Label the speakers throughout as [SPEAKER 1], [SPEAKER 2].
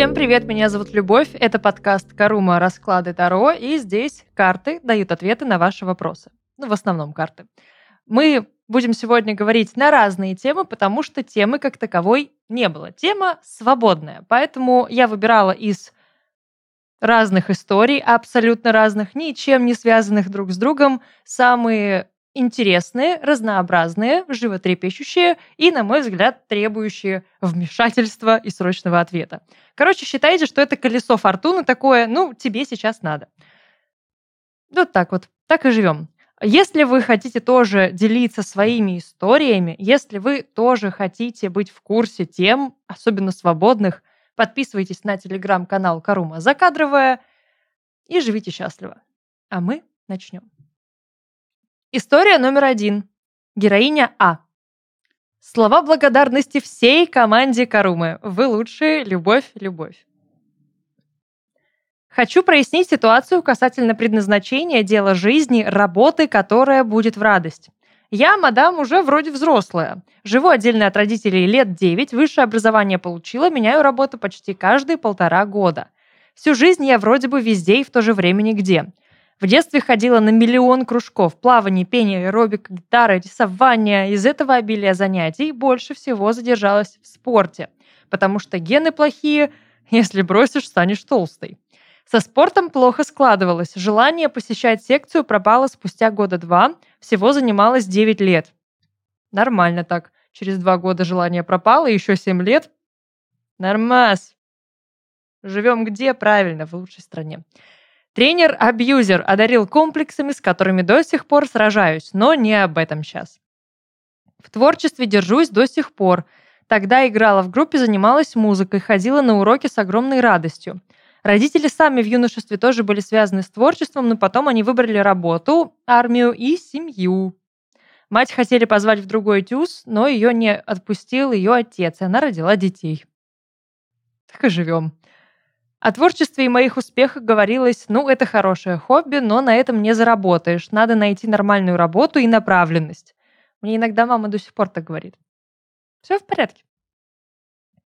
[SPEAKER 1] Всем привет, меня зовут Любовь. Это подкаст Карума Расклады Таро, и здесь карты дают ответы на ваши вопросы. Ну, в основном карты. Мы будем сегодня говорить на разные темы, потому что темы как таковой не было. Тема свободная, поэтому я выбирала из разных историй, абсолютно разных, ничем не связанных друг с другом, самые интересные, разнообразные, животрепещущие и, на мой взгляд, требующие вмешательства и срочного ответа. Короче, считайте, что это колесо фортуны такое, ну, тебе сейчас надо. Вот так вот, так и живем. Если вы хотите тоже делиться своими историями, если вы тоже хотите быть в курсе тем, особенно свободных, подписывайтесь на телеграм-канал Карума Закадровая и живите счастливо. А мы начнем. История номер один. Героиня А. Слова благодарности всей команде Карумы. Вы лучшие. Любовь, любовь. Хочу прояснить ситуацию касательно предназначения дела жизни, работы, которая будет в радость. Я, мадам, уже вроде взрослая. Живу отдельно от родителей лет 9, высшее образование получила, меняю работу почти каждые полтора года. Всю жизнь я вроде бы везде и в то же время нигде. В детстве ходила на миллион кружков. Плавание, пение, аэробика, гитара, рисование. Из этого обилия занятий больше всего задержалась в спорте. Потому что гены плохие, если бросишь, станешь толстой. Со спортом плохо складывалось. Желание посещать секцию пропало спустя года два. Всего занималась 9 лет. Нормально так. Через два года желание пропало, еще 7 лет. Нормас. Живем где? Правильно, в лучшей стране. Тренер-абьюзер одарил комплексами, с которыми до сих пор сражаюсь, но не об этом сейчас. В творчестве держусь до сих пор. Тогда играла в группе, занималась музыкой, ходила на уроки с огромной радостью. Родители сами в юношестве тоже были связаны с творчеством, но потом они выбрали работу, армию и семью. Мать хотели позвать в другой тюз, но ее не отпустил ее отец, и она родила детей. Так и живем. О творчестве и моих успехах говорилось, ну, это хорошее хобби, но на этом не заработаешь. Надо найти нормальную работу и направленность. Мне иногда мама до сих пор так говорит. Все в порядке.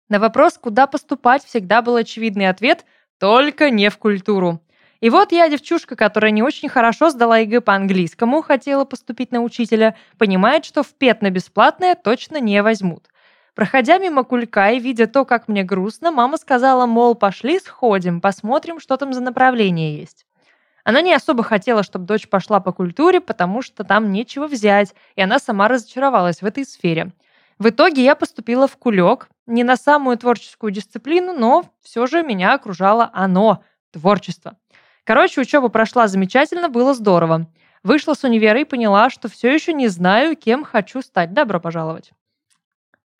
[SPEAKER 1] На вопрос, куда поступать, всегда был очевидный ответ «только не в культуру». И вот я, девчушка, которая не очень хорошо сдала ЕГЭ по английскому, хотела поступить на учителя, понимает, что в пед на бесплатное точно не возьмут. Проходя мимо кулька и видя то, как мне грустно, мама сказала, мол, пошли сходим, посмотрим, что там за направление есть. Она не особо хотела, чтобы дочь пошла по культуре, потому что там нечего взять, и она сама разочаровалась в этой сфере. В итоге я поступила в кулек, не на самую творческую дисциплину, но все же меня окружало оно, творчество. Короче, учеба прошла замечательно, было здорово. Вышла с универа и поняла, что все еще не знаю, кем хочу стать. Добро пожаловать.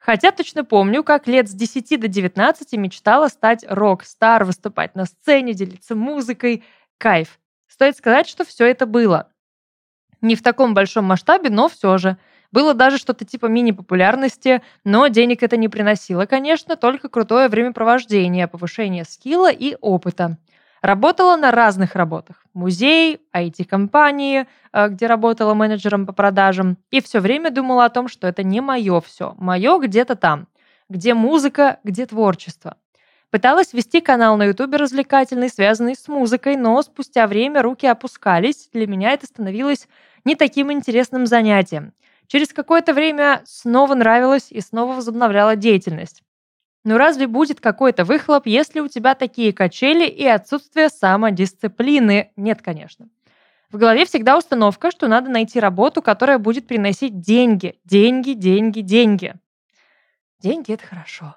[SPEAKER 1] Хотя точно помню, как лет с 10 до 19 мечтала стать рок-стар, выступать на сцене, делиться музыкой. Кайф. Стоит сказать, что все это было. Не в таком большом масштабе, но все же. Было даже что-то типа мини-популярности, но денег это не приносило, конечно, только крутое времяпровождение, повышение скилла и опыта. Работала на разных работах. Музей, IT-компании, э, где работала менеджером по продажам. И все время думала о том, что это не мое все. Мое где-то там. Где музыка, где творчество. Пыталась вести канал на ютубе развлекательный, связанный с музыкой, но спустя время руки опускались. Для меня это становилось не таким интересным занятием. Через какое-то время снова нравилось и снова возобновляла деятельность. Но разве будет какой-то выхлоп, если у тебя такие качели и отсутствие самодисциплины? Нет, конечно. В голове всегда установка, что надо найти работу, которая будет приносить деньги. Деньги, деньги, деньги. Деньги — это хорошо.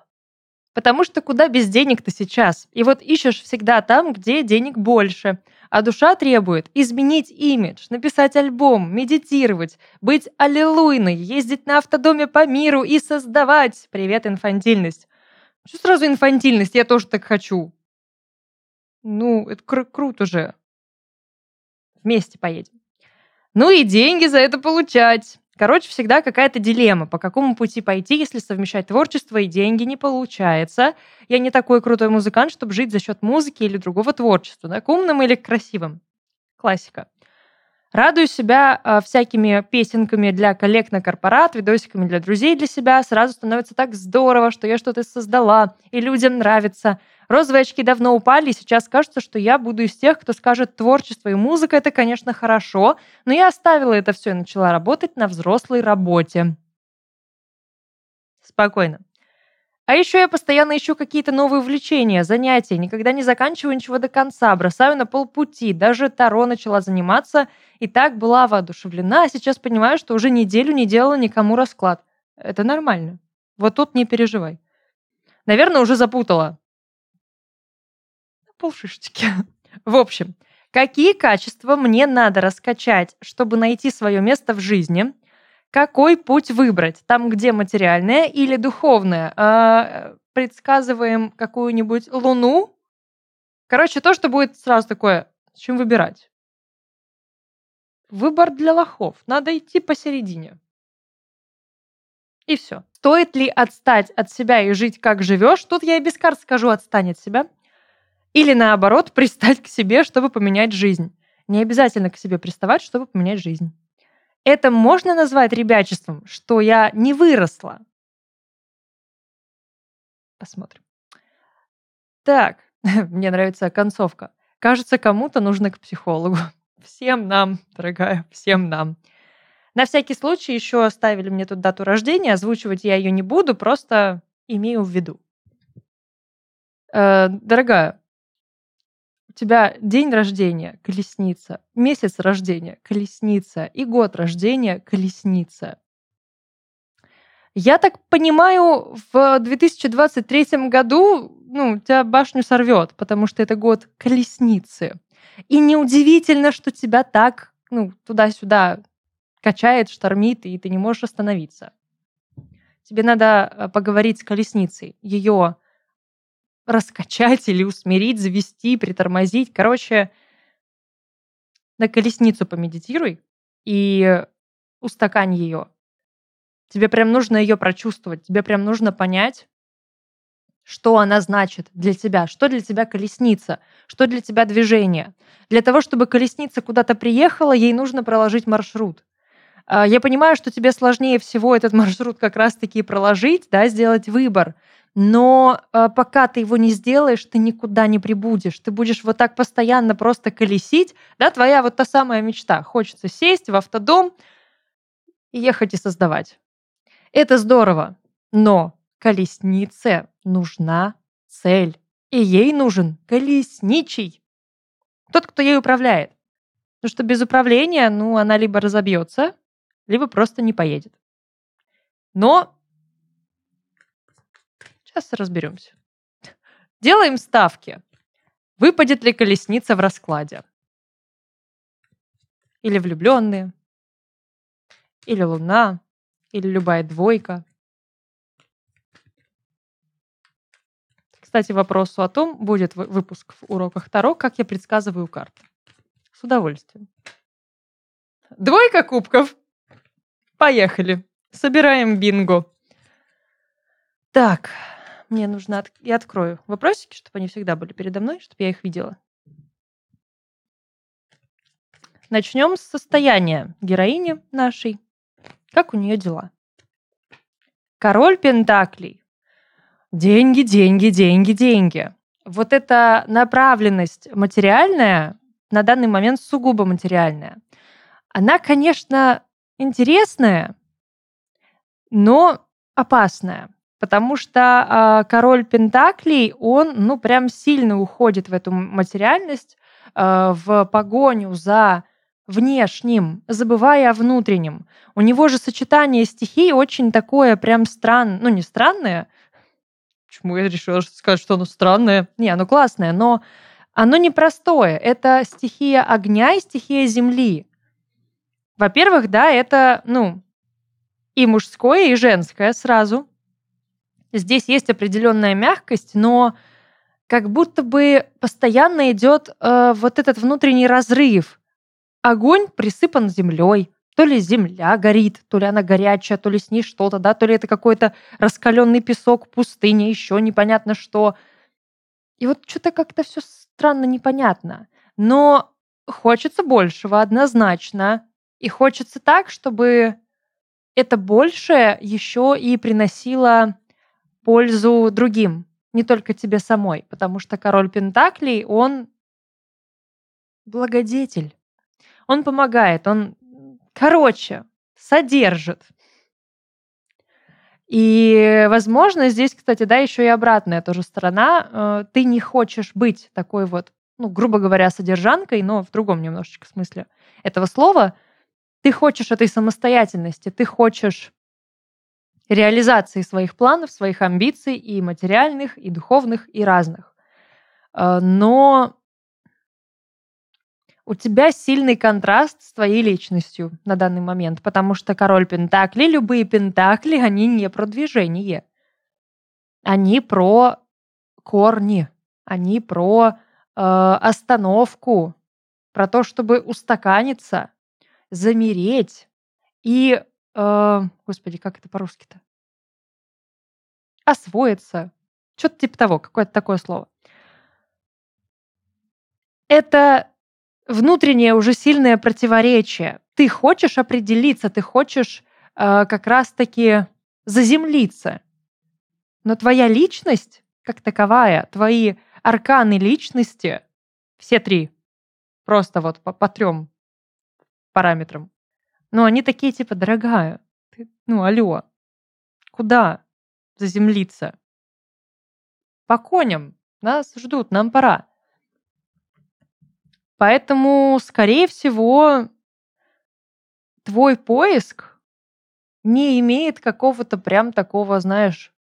[SPEAKER 1] Потому что куда без денег-то сейчас? И вот ищешь всегда там, где денег больше. А душа требует изменить имидж, написать альбом, медитировать, быть аллилуйной, ездить на автодоме по миру и создавать. Привет, инфантильность. Что сразу инфантильность? Я тоже так хочу. Ну, это кру- круто же. Вместе поедем. Ну и деньги за это получать. Короче, всегда какая-то дилемма, по какому пути пойти, если совмещать творчество и деньги не получается. Я не такой крутой музыкант, чтобы жить за счет музыки или другого творчества, да, к умным или к красивым. Классика. Радую себя э, всякими песенками для коллег на корпорат, видосиками для друзей для себя. Сразу становится так здорово, что я что-то создала, и людям нравится. Розовые очки давно упали, и сейчас кажется, что я буду из тех, кто скажет, творчество и музыка — это, конечно, хорошо, но я оставила это все и начала работать на взрослой работе. Спокойно. А еще я постоянно ищу какие-то новые увлечения, занятия, никогда не заканчиваю ничего до конца, бросаю на полпути, даже Таро начала заниматься, и так была воодушевлена, а сейчас понимаю, что уже неделю не делала никому расклад. Это нормально. Вот тут не переживай. Наверное, уже запутала. Полшишечки. В общем, какие качества мне надо раскачать, чтобы найти свое место в жизни – какой путь выбрать? Там, где материальное или духовное? А, предсказываем какую-нибудь луну? Короче, то, что будет сразу такое, с чем выбирать. Выбор для лохов. Надо идти посередине. И все. Стоит ли отстать от себя и жить, как живешь? Тут я и без карт скажу, отстань от себя. Или наоборот, пристать к себе, чтобы поменять жизнь. Не обязательно к себе приставать, чтобы поменять жизнь. Это можно назвать ребячеством, что я не выросла? Посмотрим. Так, мне нравится концовка. Кажется, кому-то нужно к психологу. Всем нам, дорогая, всем нам. На всякий случай еще оставили мне тут дату рождения, озвучивать я ее не буду, просто имею в виду. Э, дорогая, тебя день рождения – колесница, месяц рождения – колесница и год рождения – колесница. Я так понимаю, в 2023 году ну, тебя башню сорвет, потому что это год колесницы. И неудивительно, что тебя так ну, туда-сюда качает, штормит, и ты не можешь остановиться. Тебе надо э, поговорить с колесницей, ее раскачать или усмирить, завести, притормозить. Короче, на колесницу помедитируй и устакань ее. Тебе прям нужно ее прочувствовать, тебе прям нужно понять, что она значит для тебя, что для тебя колесница, что для тебя движение. Для того, чтобы колесница куда-то приехала, ей нужно проложить маршрут. А, я понимаю, что тебе сложнее всего этот маршрут как раз-таки проложить, да, сделать выбор но э, пока ты его не сделаешь, ты никуда не прибудешь. Ты будешь вот так постоянно просто колесить. Да, твоя вот та самая мечта. Хочется сесть в автодом и ехать и создавать. Это здорово, но колеснице нужна цель. И ей нужен колесничий. Тот, кто ей управляет. Потому что без управления, ну, она либо разобьется, либо просто не поедет. Но Сейчас разберемся. Делаем ставки. Выпадет ли колесница в раскладе? Или влюбленные? Или луна? Или любая двойка? Кстати, вопросу о том, будет выпуск в уроках Таро, как я предсказываю карты. С удовольствием. Двойка кубков. Поехали. Собираем бинго. Так, мне нужно... От... Я открою вопросики, чтобы они всегда были передо мной, чтобы я их видела. Начнем с состояния героини нашей. Как у нее дела? Король Пентаклей. Деньги, деньги, деньги, деньги. Вот эта направленность материальная, на данный момент сугубо материальная, она, конечно, интересная, но опасная. Потому что э, король Пентаклей, он, ну, прям сильно уходит в эту материальность, э, в погоню за внешним, забывая о внутреннем. У него же сочетание стихий очень такое прям странное, ну, не странное, почему я решила сказать, что оно странное? Не, оно классное, но оно непростое. Это стихия огня и стихия земли. Во-первых, да, это, ну, и мужское, и женское сразу. Здесь есть определенная мягкость, но как будто бы постоянно идет э, вот этот внутренний разрыв. Огонь присыпан землей, то ли земля горит, то ли она горячая, то ли с ней что-то, да, то ли это какой-то раскаленный песок, пустыня, еще непонятно что. И вот что-то как-то все странно непонятно. Но хочется большего однозначно. И хочется так, чтобы это большее еще и приносило пользу другим. не только тебе самой, потому что король Пентаклей, он благодетель. Он помогает, он, короче, содержит. И, возможно, здесь, кстати, да, еще и обратная тоже сторона. Э, ты не хочешь быть такой вот, ну, грубо говоря, содержанкой, но в другом немножечко смысле этого слова. Ты хочешь этой самостоятельности, ты хочешь реализации своих планов, своих амбиций и материальных, и духовных, и разных. Э, но у тебя сильный контраст с твоей личностью на данный момент, потому что король Пентакли, любые Пентакли, они не про движение. Они про корни, они про э, остановку, про то, чтобы устаканиться, замереть и, э, господи, как это по-русски-то? Освоиться. Что-то типа того, какое-то такое слово. Это внутреннее уже сильное противоречие. Ты хочешь определиться, ты хочешь э, как раз-таки заземлиться. Но твоя личность, как таковая, твои арканы личности, все три, просто вот по, по трем параметрам, ну, они такие типа, дорогая, ты, ну, алло, куда заземлиться? По коням, нас ждут, нам пора. Поэтому, скорее всего, твой поиск не имеет какого-то прям такого, знаешь,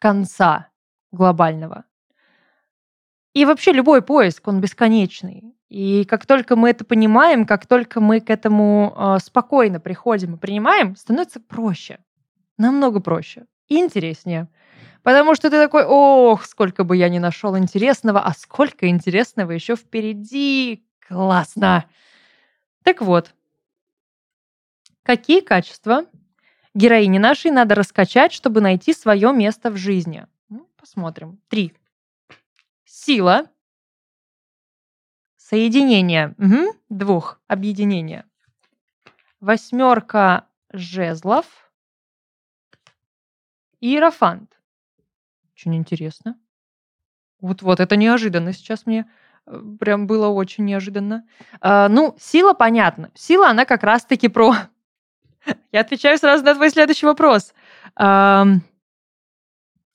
[SPEAKER 1] конца глобального. И вообще любой поиск, он бесконечный. И как только мы это понимаем, как только мы к этому э, спокойно приходим и принимаем, становится проще. Намного проще и интереснее. Потому что ты такой, ох, сколько бы я ни нашел интересного, а сколько интересного еще впереди. Классно. Так вот, какие качества героине нашей надо раскачать, чтобы найти свое место в жизни? Ну, посмотрим. Три. Сила. Соединение. Угу. Двух. Объединение. Восьмерка жезлов. Иерофант. Очень интересно. Вот-вот, это неожиданно сейчас мне э, прям было очень неожиданно. А, ну, сила, понятно. Сила, она как раз-таки про... Я отвечаю сразу на твой следующий вопрос. А,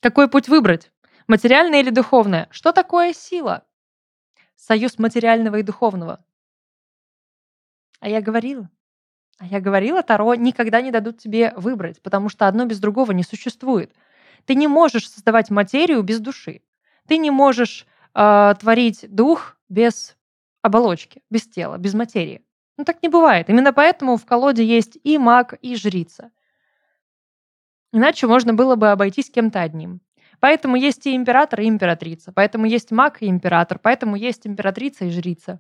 [SPEAKER 1] какой путь выбрать? Материальное или духовное? Что такое сила? Союз материального и духовного. А я говорила. А я говорила, Таро никогда не дадут тебе выбрать, потому что одно без другого не существует. Ты не можешь создавать материю без души. Ты не можешь э, творить дух без оболочки, без тела, без материи. Ну так не бывает. Именно поэтому в колоде есть и маг, и жрица. Иначе можно было бы обойтись кем-то одним. Поэтому есть и император, и императрица. Поэтому есть маг и император. Поэтому есть императрица и жрица.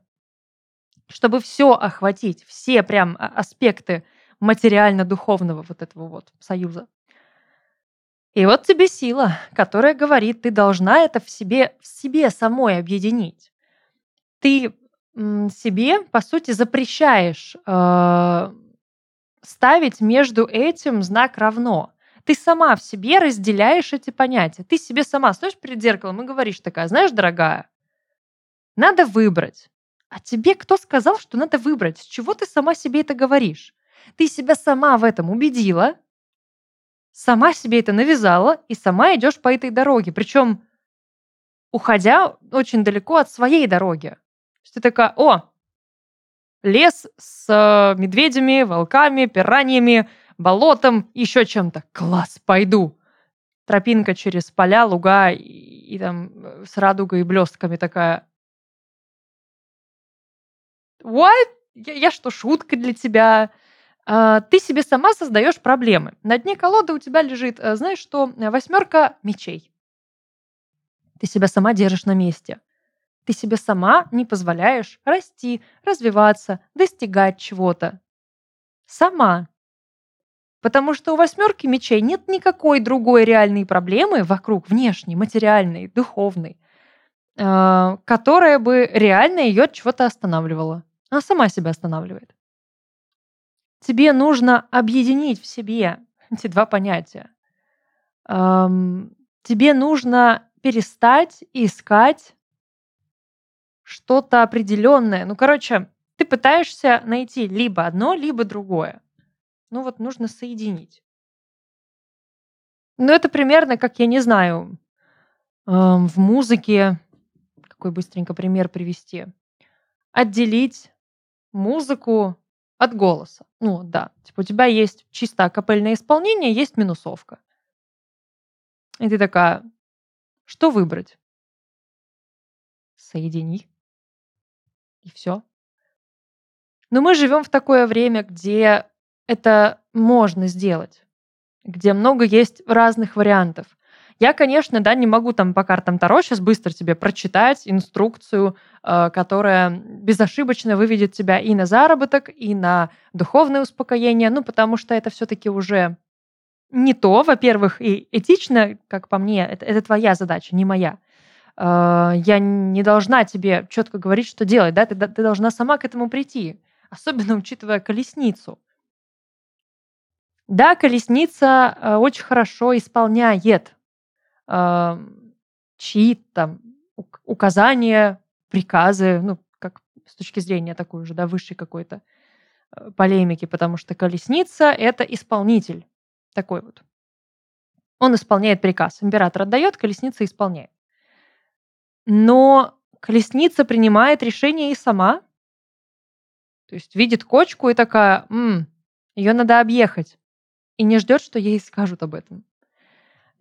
[SPEAKER 1] Чтобы все охватить, все прям а, аспекты материально-духовного вот этого вот союза. И вот тебе сила, которая говорит, ты должна это в себе, в себе самой объединить. Ты себе, по сути, запрещаешь э, ставить между этим знак равно. Ты сама в себе разделяешь эти понятия. Ты себе сама стоишь перед зеркалом и говоришь такая, знаешь, дорогая, надо выбрать. А тебе кто сказал, что надо выбрать? С чего ты сама себе это говоришь? Ты себя сама в этом убедила, сама себе это навязала и сама идешь по этой дороге. Причем уходя очень далеко от своей дороги. Что ты такая, о, лес с э, медведями, волками, пираньями, болотом, еще чем-то. Класс, пойду. Тропинка через поля, луга и, и там э, с радугой и блестками такая. What? Я, я что, шутка для тебя? А, ты себе сама создаешь проблемы. На дне колоды у тебя лежит, э, знаешь что, восьмерка мечей. Ты себя сама держишь на месте. Ты себе сама не позволяешь расти, развиваться, достигать чего-то. Сама. Потому что у восьмерки мечей нет никакой другой реальной проблемы вокруг, внешней, материальной, духовной, а, которая бы реально ее от чего-то останавливала. Она сама себя останавливает. Тебе нужно объединить в себе эти два понятия. Тебе нужно перестать искать что-то определенное. Ну, короче, ты пытаешься найти либо одно, либо другое. Ну вот нужно соединить. Ну, это примерно, как, я не знаю, эм, в музыке, какой быстренько пример привести, отделить музыку от голоса. Ну, да, типа у тебя есть чисто капельное исполнение, есть минусовка. И ты такая, что выбрать? Соедини. И все. Но мы живем в такое время, где это можно сделать, где много есть разных вариантов. Я, конечно, да, не могу там по картам Таро сейчас быстро тебе прочитать инструкцию, э, которая безошибочно выведет тебя и на заработок, и на духовное успокоение, ну, потому что это все-таки уже не то, во-первых, и этично, как по мне, это, это твоя задача, не моя. Э, я не должна тебе четко говорить, что делать, да, ты, ты должна сама к этому прийти, особенно учитывая колесницу. Да, колесница э, очень хорошо исполняет чьи там указания, приказы, ну, как с точки зрения такой же, да, высшей какой-то э, полемики, потому что колесница — это исполнитель такой вот. Он исполняет приказ. Император отдает, колесница исполняет. Но колесница принимает решение и сама. То есть видит кочку и такая, М, ее надо объехать. И не ждет, что ей скажут об этом.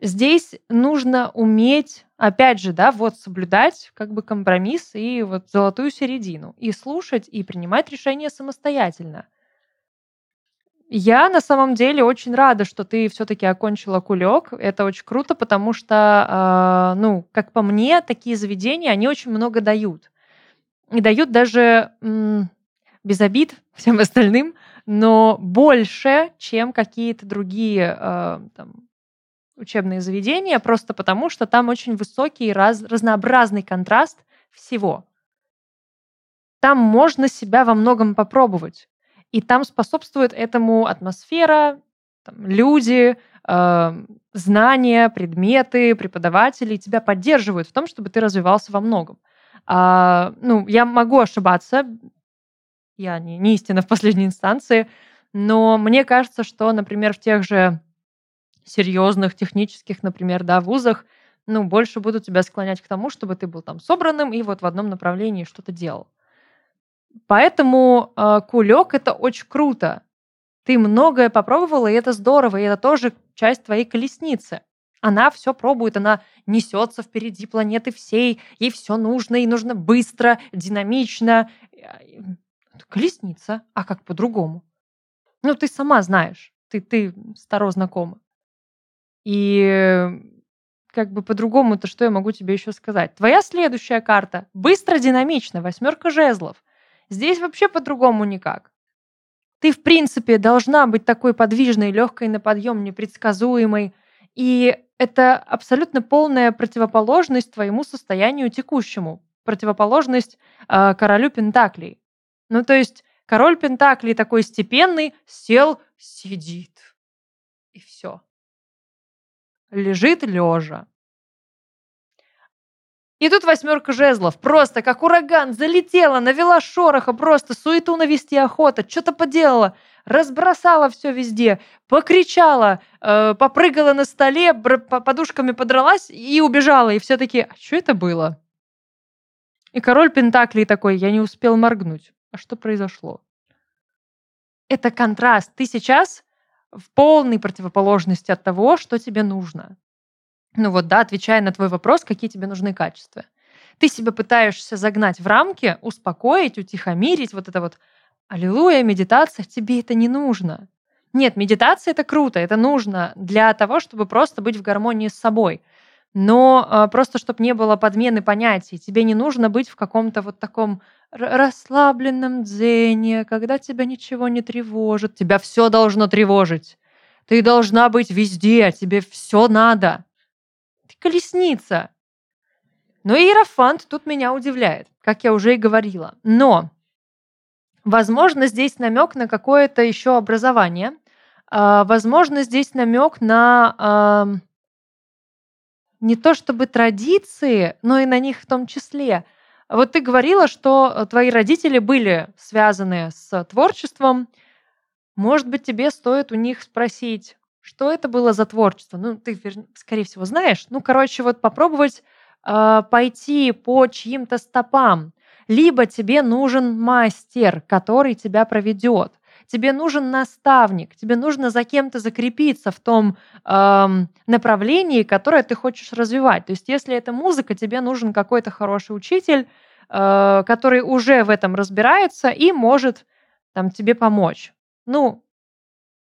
[SPEAKER 1] Здесь нужно уметь, опять же, да, вот соблюдать как бы компромисс и вот золотую середину. И слушать, и принимать решения самостоятельно. Я на самом деле очень рада, что ты все-таки окончила кулек. Это очень круто, потому что, э, ну, как по мне, такие заведения, они очень много дают. И дают даже м, без обид всем остальным, но больше, чем какие-то другие э, там, учебные заведения, просто потому что там очень высокий раз, разнообразный контраст всего. Там можно себя во многом попробовать. И там способствует этому атмосфера, там, люди, э, знания, предметы, преподаватели тебя поддерживают в том, чтобы ты развивался во многом. А, ну, я могу ошибаться, я не, не истина в последней инстанции, но мне кажется, что, например, в тех же серьезных технических, например, да, вузах, ну, больше будут тебя склонять к тому, чтобы ты был там собранным и вот в одном направлении что-то делал. Поэтому э, кулек это очень круто. Ты многое попробовала, и это здорово, и это тоже часть твоей колесницы. Она все пробует, она несется впереди планеты всей, ей все нужно, и нужно быстро, динамично. Колесница, а как по-другому? Ну, ты сама знаешь, ты, ты старо знакома. И как бы по-другому-то что я могу тебе еще сказать? Твоя следующая карта быстро, динамично, восьмерка жезлов. Здесь вообще по-другому никак. Ты, в принципе, должна быть такой подвижной, легкой на подъем, непредсказуемой. И это абсолютно полная противоположность твоему состоянию текущему. Противоположность э, королю Пентаклей. Ну, то есть король Пентаклей такой степенный, сел, сидит. И все лежит лежа. И тут восьмерка жезлов, просто как ураган, залетела, навела шороха, просто суету навести охота, что-то поделала, разбросала все везде, покричала, э, попрыгала на столе, подушками подралась и убежала. И все таки а что это было? И король Пентаклей такой, я не успел моргнуть. А что произошло? Это контраст. Ты сейчас в полной противоположности от того, что тебе нужно. Ну вот, да, отвечая на твой вопрос, какие тебе нужны качества. Ты себя пытаешься загнать в рамки, успокоить, утихомирить, вот это вот «Аллилуйя, медитация, тебе это не нужно». Нет, медитация это круто, это нужно для того, чтобы просто быть в гармонии с собой. Но э, просто, чтобы не было подмены понятий, тебе не нужно быть в каком-то вот таком расслабленном дзене, когда тебя ничего не тревожит. Тебя все должно тревожить. Ты должна быть везде, тебе все надо. Ты колесница. Но Иерофант тут меня удивляет, как я уже и говорила. Но, возможно, здесь намек на какое-то еще образование. А, возможно, здесь намек на не то чтобы традиции, но и на них в том числе. Вот ты говорила, что твои родители были связаны с творчеством. Может быть, тебе стоит у них спросить, что это было за творчество? Ну, ты, скорее всего, знаешь. Ну, короче, вот попробовать э, пойти по чьим-то стопам. Либо тебе нужен мастер, который тебя проведет. Тебе нужен наставник, тебе нужно за кем-то закрепиться в том эм, направлении, которое ты хочешь развивать. То есть, если это музыка, тебе нужен какой-то хороший учитель, э, который уже в этом разбирается и может там, тебе помочь. Ну,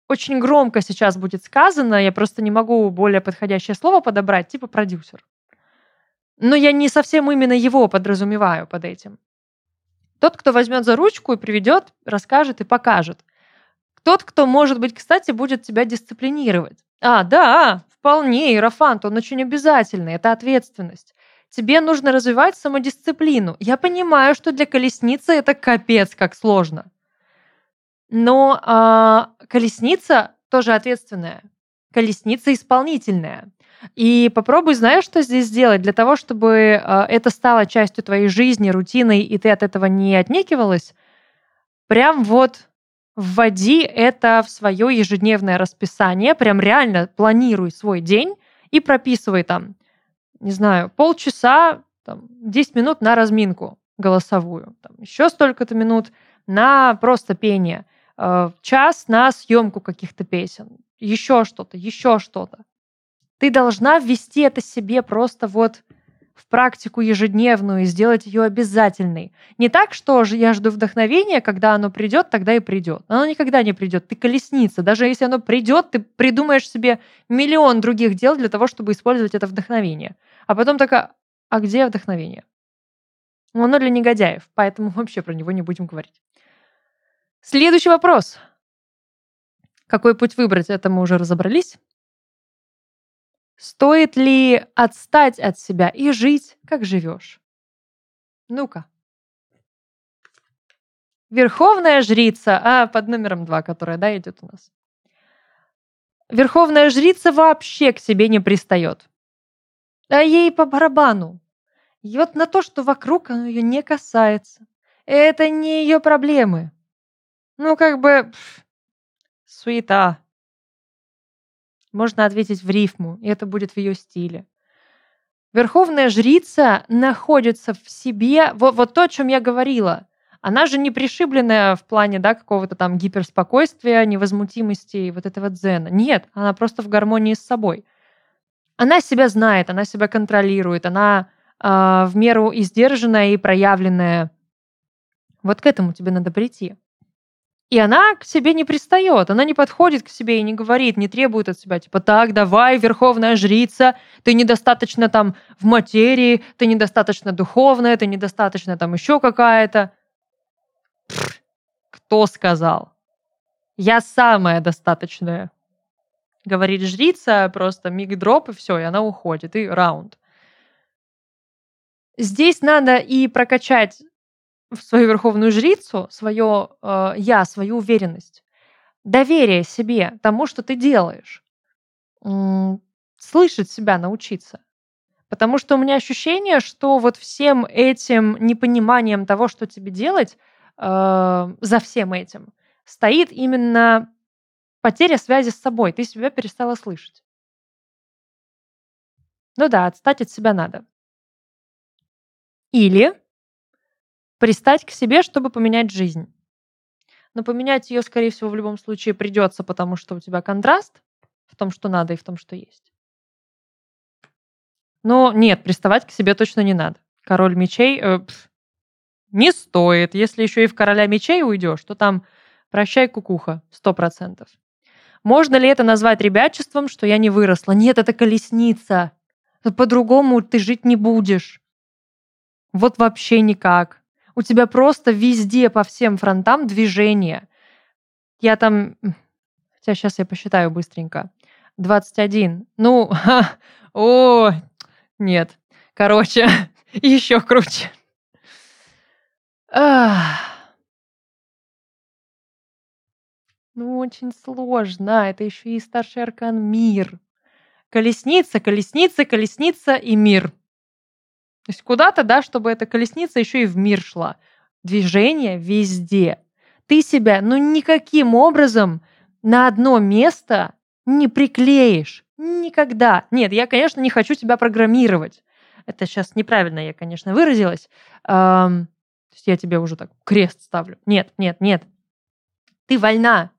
[SPEAKER 1] очень громко сейчас будет сказано, я просто не могу более подходящее слово подобрать, типа продюсер. Но я не совсем именно его подразумеваю под этим. Тот, кто возьмет за ручку и приведет, расскажет и покажет. Тот, кто, может быть, кстати, будет тебя дисциплинировать. А, да, вполне, Иерофант, он очень обязательный, это ответственность. Тебе нужно развивать самодисциплину. Я понимаю, что для колесницы это капец как сложно. Но а, колесница тоже ответственная. Колесница исполнительная. И попробуй, знаешь, что здесь сделать для того, чтобы а, это стало частью твоей жизни, рутиной, и ты от этого не отнекивалась. Прям вот вводи это в свое ежедневное расписание, прям реально планируй свой день и прописывай там, не знаю, полчаса, там, 10 минут на разминку голосовую, там, еще столько-то минут на просто пение – Э, час на съемку каких-то песен, еще что-то, еще что-то. Ты должна ввести это себе просто вот в практику ежедневную и сделать ее обязательной. Не так, что же я жду вдохновения, когда оно придет, тогда и придет. Оно никогда не придет. Ты колесница. Даже если оно придет, ты придумаешь себе миллион других дел для того, чтобы использовать это вдохновение. А потом такая, а где вдохновение? Оно для негодяев, поэтому вообще про него не будем говорить. Следующий вопрос. Какой путь выбрать, это мы уже разобрались. Стоит ли отстать от себя и жить, как живешь? Ну-ка. Верховная жрица, а под номером два, которая, да, идет у нас. Верховная жрица вообще к себе не пристает. А ей по барабану. И вот на то, что вокруг оно ее не касается. Это не ее проблемы. Ну, как бы суета. Можно ответить в рифму, и это будет в ее стиле. Верховная жрица находится в себе, вот, вот то, о чем я говорила. Она же не пришибленная в плане да, какого-то там гиперспокойствия, невозмутимости и вот этого дзена. Нет, она просто в гармонии с собой. Она себя знает, она себя контролирует, она э, в меру издержанная и проявленная. Вот к этому тебе надо прийти. И она к себе не пристает, она не подходит к себе и не говорит, не требует от себя, типа, так, давай, верховная жрица, ты недостаточно там в материи, ты недостаточно духовная, ты недостаточно там еще какая-то. Кто сказал? Я самая достаточная. Говорит жрица, просто миг-дроп, и все, и она уходит, и раунд. Здесь надо и прокачать в свою верховную жрицу, свое э, я, свою уверенность, доверие себе, тому, что ты делаешь, слышать себя научиться. Потому что у меня ощущение, что вот всем этим непониманием того, что тебе делать, э, за всем этим стоит именно потеря связи с собой. Ты себя перестала слышать. Ну да, отстать от себя надо. Или пристать к себе, чтобы поменять жизнь. Но поменять ее, скорее всего, в любом случае придется, потому что у тебя контраст в том, что надо, и в том, что есть. Но нет, приставать к себе точно не надо. Король мечей э, пф, не стоит. Если еще и в короля мечей уйдешь, то там прощай кукуха, сто процентов. Можно ли это назвать ребячеством, что я не выросла? Нет, это колесница. По-другому ты жить не будешь. Вот вообще никак у тебя просто везде по всем фронтам движение. Я там... Хотя сейчас я посчитаю быстренько. 21. Ну, о, нет. Короче, еще круче. Ну, очень сложно. Это еще и старший аркан мир. колесница, колесница, колесница и мир. То есть куда-то, да, чтобы эта колесница еще и в мир шла. Движение везде. Ты себя, ну, никаким образом на одно место не приклеишь. Никогда. Нет, я, конечно, не хочу тебя программировать. Это сейчас неправильно я, конечно, выразилась. Эм, то есть я тебе уже так крест ставлю. Нет, нет, нет. Ты вольна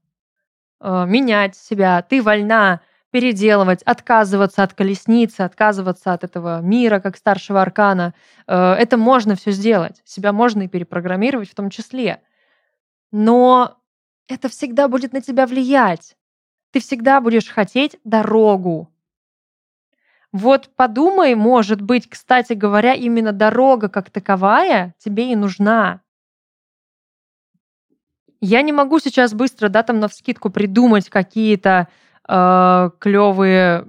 [SPEAKER 1] э, менять себя, ты вольна переделывать, отказываться от колесницы, отказываться от этого мира как старшего аркана. Э, это можно все сделать. Себя можно и перепрограммировать в том числе. Но это всегда будет на тебя влиять. Ты всегда будешь хотеть дорогу. Вот подумай, может быть, кстати говоря, именно дорога как таковая тебе и нужна. Я не могу сейчас быстро, да, там на вскидку придумать какие-то э, клевые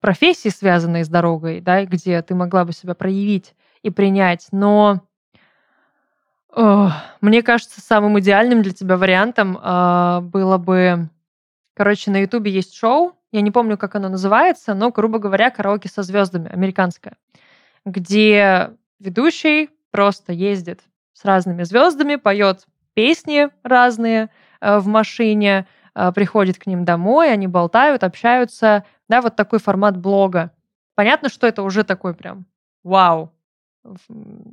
[SPEAKER 1] профессии, связанные с дорогой, да, где ты могла бы себя проявить и принять, но э, мне кажется, самым идеальным для тебя вариантом э, было бы, короче, на Ютубе есть шоу, я не помню, как оно называется, но, грубо говоря, караоке со звездами, американское, где ведущий просто ездит с разными звездами, поет песни разные э, в машине, приходит к ним домой, они болтают, общаются. Да, вот такой формат блога. Понятно, что это уже такой прям вау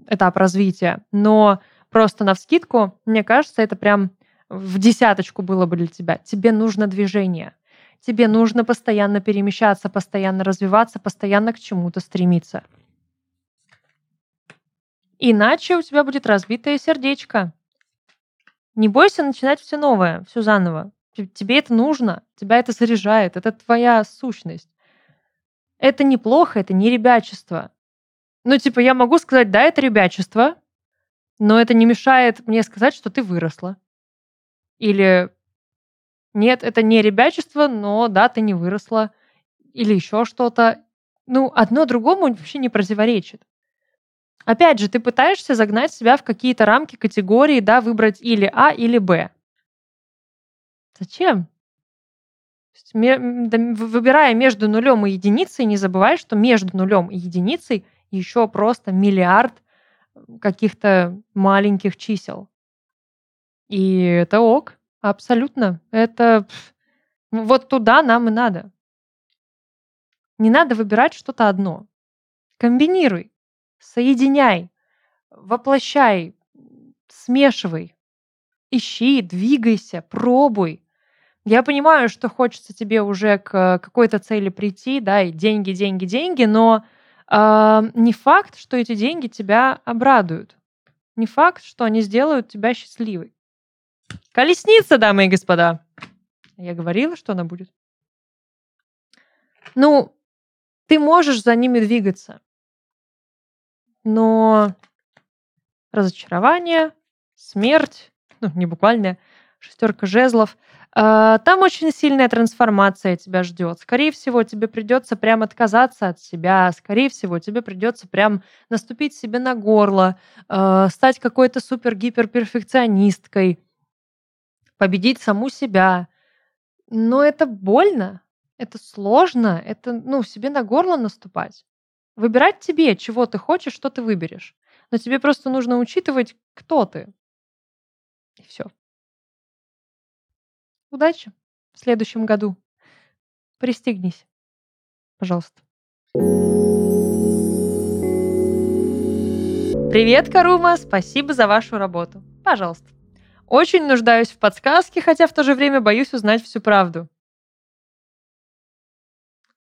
[SPEAKER 1] этап развития, но просто на вскидку, мне кажется, это прям в десяточку было бы для тебя. Тебе нужно движение. Тебе нужно постоянно перемещаться, постоянно развиваться, постоянно к чему-то стремиться. Иначе у тебя будет разбитое сердечко. Не бойся начинать все новое, все заново. Тебе это нужно, тебя это заряжает, это твоя сущность. Это неплохо, это не ребячество. Ну, типа, я могу сказать, да, это ребячество, но это не мешает мне сказать, что ты выросла. Или нет, это не ребячество, но да, ты не выросла. Или еще что-то. Ну, одно другому вообще не противоречит. Опять же, ты пытаешься загнать себя в какие-то рамки, категории, да, выбрать или А, или Б. Зачем? Выбирая между нулем и единицей, не забывай, что между нулем и единицей еще просто миллиард каких-то маленьких чисел. И это ок, абсолютно. Это вот туда нам и надо. Не надо выбирать что-то одно. Комбинируй, соединяй, воплощай, смешивай. Ищи, двигайся, пробуй. Я понимаю, что хочется тебе уже к какой-то цели прийти, да, и деньги, деньги, деньги, но э, не факт, что эти деньги тебя обрадуют. Не факт, что они сделают тебя счастливой. Колесница, дамы и господа. Я говорила, что она будет. Ну, ты можешь за ними двигаться. Но разочарование, смерть, ну, не буквально, шестерка жезлов. А, там очень сильная трансформация тебя ждет. Скорее всего, тебе придется прям отказаться от себя. Скорее всего, тебе придется прям наступить себе на горло, а, стать какой-то супер-гипер-перфекционисткой, победить саму себя. Но это больно, это сложно, это, ну, себе на горло наступать. Выбирать тебе, чего ты хочешь, что ты выберешь. Но тебе просто нужно учитывать, кто ты. И все. Удачи в следующем году. Пристегнись, пожалуйста. Привет, Карума! Спасибо за вашу работу. Пожалуйста. Очень нуждаюсь в подсказке, хотя в то же время боюсь узнать всю правду.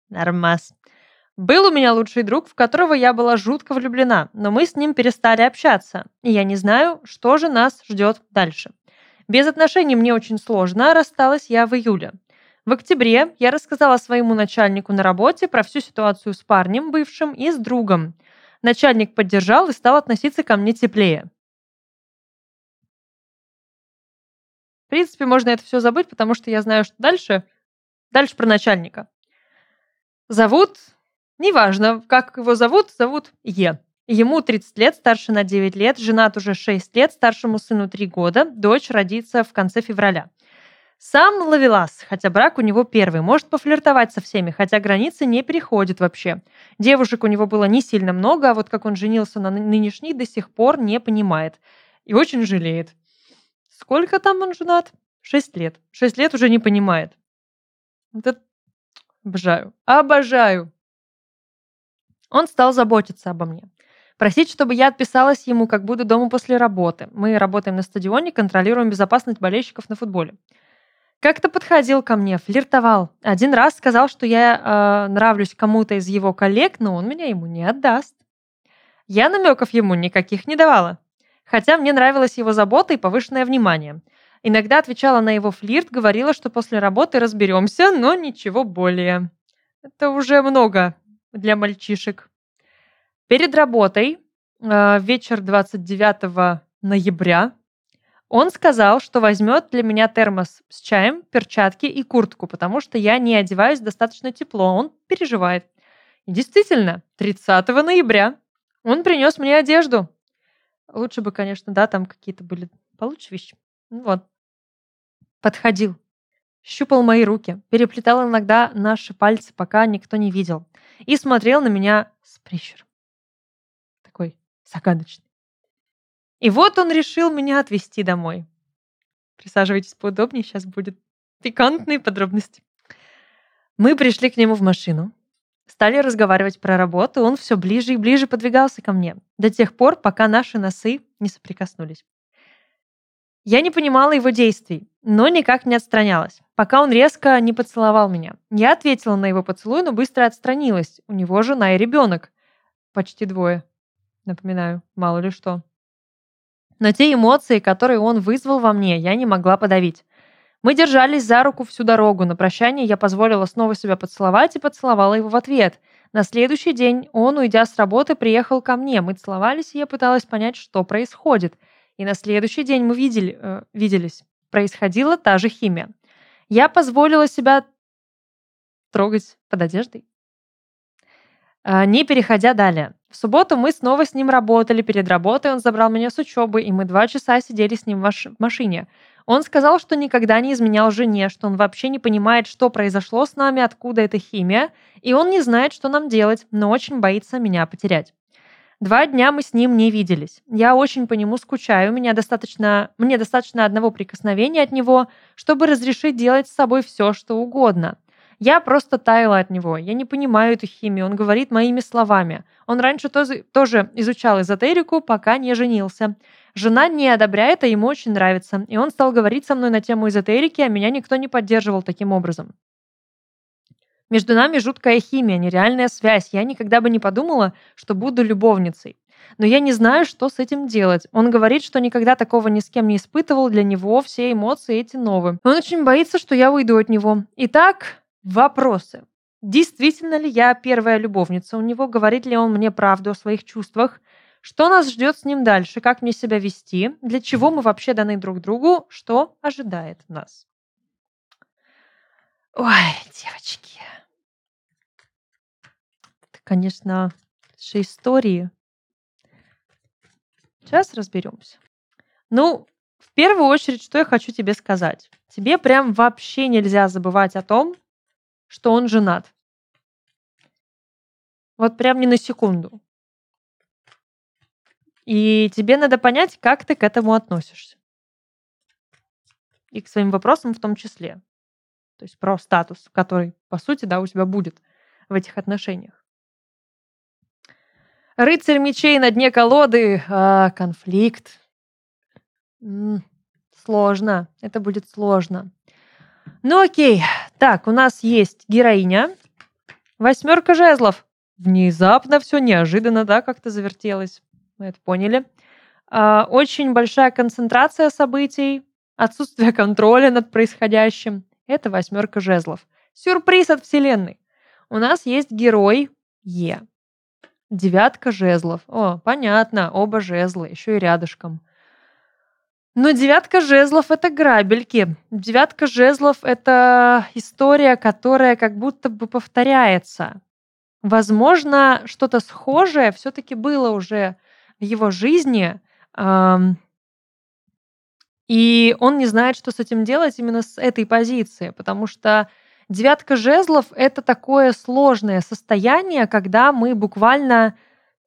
[SPEAKER 1] Нормас. Был у меня лучший друг, в которого я была жутко влюблена, но мы с ним перестали общаться, и я не знаю, что же нас ждет дальше. Без отношений мне очень сложно, а рассталась я в июле. В октябре я рассказала своему начальнику на работе про всю ситуацию с парнем бывшим и с другом. Начальник поддержал и стал относиться ко мне теплее. В принципе, можно это все забыть, потому что я знаю, что дальше... Дальше про начальника. Зовут Неважно, как его зовут, зовут Е. Ему 30 лет, старше на 9 лет, женат уже 6 лет, старшему сыну 3 года, дочь родится в конце февраля. Сам ловелас, хотя брак у него первый, может пофлиртовать со всеми, хотя границы не переходит вообще. Девушек у него было не сильно много, а вот как он женился на нынешней, до сих пор не понимает. И очень жалеет. Сколько там он женат? Шесть лет. Шесть лет уже не понимает. Вот это обожаю. Обожаю. Он стал заботиться обо мне. Просить, чтобы я отписалась ему, как буду дома после работы. Мы работаем на стадионе, контролируем безопасность болельщиков на футболе. Как-то подходил ко мне, флиртовал. Один раз сказал, что я э, нравлюсь кому-то из его коллег, но он меня ему не отдаст. Я намеков ему никаких не давала. Хотя мне нравилась его забота и повышенное внимание. Иногда отвечала на его флирт, говорила, что после работы разберемся, но ничего более. Это уже много для мальчишек. Перед работой, э, вечер 29 ноября, он сказал, что возьмет для меня термос с чаем, перчатки и куртку, потому что я не одеваюсь достаточно тепло. Он переживает. И действительно, 30 ноября он принес мне одежду. Лучше бы, конечно, да, там какие-то были получше вещи. Ну вот. Подходил. Щупал мои руки. Переплетал иногда наши пальцы, пока никто не видел. И смотрел на меня с прищуром. Загадочный. И вот он решил меня отвезти домой. Присаживайтесь поудобнее, сейчас будет пикантные подробности. Мы пришли к нему в машину, стали разговаривать про работу, он все ближе и ближе подвигался ко мне, до тех пор, пока наши носы не соприкоснулись. Я не понимала его действий, но никак не отстранялась, пока он резко не поцеловал меня. Я ответила на его поцелуй, но быстро отстранилась. У него жена и ребенок. Почти двое. Напоминаю, мало ли что. Но те эмоции, которые он вызвал во мне, я не могла подавить. Мы держались за руку всю дорогу. На прощание я позволила снова себя поцеловать и поцеловала его в ответ. На следующий день он, уйдя с работы, приехал ко мне. Мы целовались, и я пыталась понять, что происходит. И на следующий день мы видели, э, виделись. Происходила та же химия. Я позволила себя трогать под одеждой. А, не переходя далее. В субботу мы снова с ним работали. Перед работой он забрал меня с учебы, и мы два часа сидели с ним в машине. Он сказал, что никогда не изменял жене, что он вообще не понимает, что произошло с нами, откуда эта химия, и он не знает, что нам делать, но очень боится меня потерять. Два дня мы с ним не виделись. Я очень по нему скучаю. Меня достаточно, мне достаточно одного прикосновения от него, чтобы разрешить делать с собой все, что угодно. Я просто таяла от него. Я не понимаю эту химию. Он говорит моими словами. Он раньше тоже, тоже изучал эзотерику, пока не женился. Жена не одобряет, а ему очень нравится. И он стал говорить со мной на тему эзотерики, а меня никто не поддерживал таким образом. Между нами жуткая химия, нереальная связь. Я никогда бы не подумала, что буду любовницей. Но я не знаю, что с этим делать. Он говорит, что никогда такого ни с кем не испытывал. Для него все эмоции эти новые. Он очень боится, что я уйду от него. Итак, Вопросы. Действительно ли я первая любовница у него? Говорит ли он мне правду о своих чувствах? Что нас ждет с ним дальше? Как мне себя вести? Для чего мы вообще даны друг другу? Что ожидает нас? Ой, девочки. Это, конечно, же истории. Сейчас разберемся. Ну, в первую очередь, что я хочу тебе сказать. Тебе прям вообще нельзя забывать о том, что он женат. Вот прям не на секунду. И тебе надо понять, как ты к этому относишься. И к своим вопросам в том числе. То есть про статус, который, по сути, да, у тебя будет в этих отношениях. Рыцарь мечей на дне колоды. А, конфликт. М-м, сложно. Это будет сложно. Ну окей. Так, у нас есть героиня. Восьмерка жезлов. Внезапно все неожиданно, да, как-то завертелось. Мы это поняли. А, очень большая концентрация событий, отсутствие контроля над происходящим. Это восьмерка жезлов. Сюрприз от Вселенной. У нас есть герой Е. Девятка жезлов. О, понятно, оба жезла, еще и рядышком. Но девятка жезлов — это грабельки. Девятка жезлов — это история, которая как будто бы повторяется. Возможно, что-то схожее все-таки было уже в его жизни. И он не знает, что с этим делать именно с этой позиции, потому что девятка жезлов — это такое сложное состояние, когда мы буквально,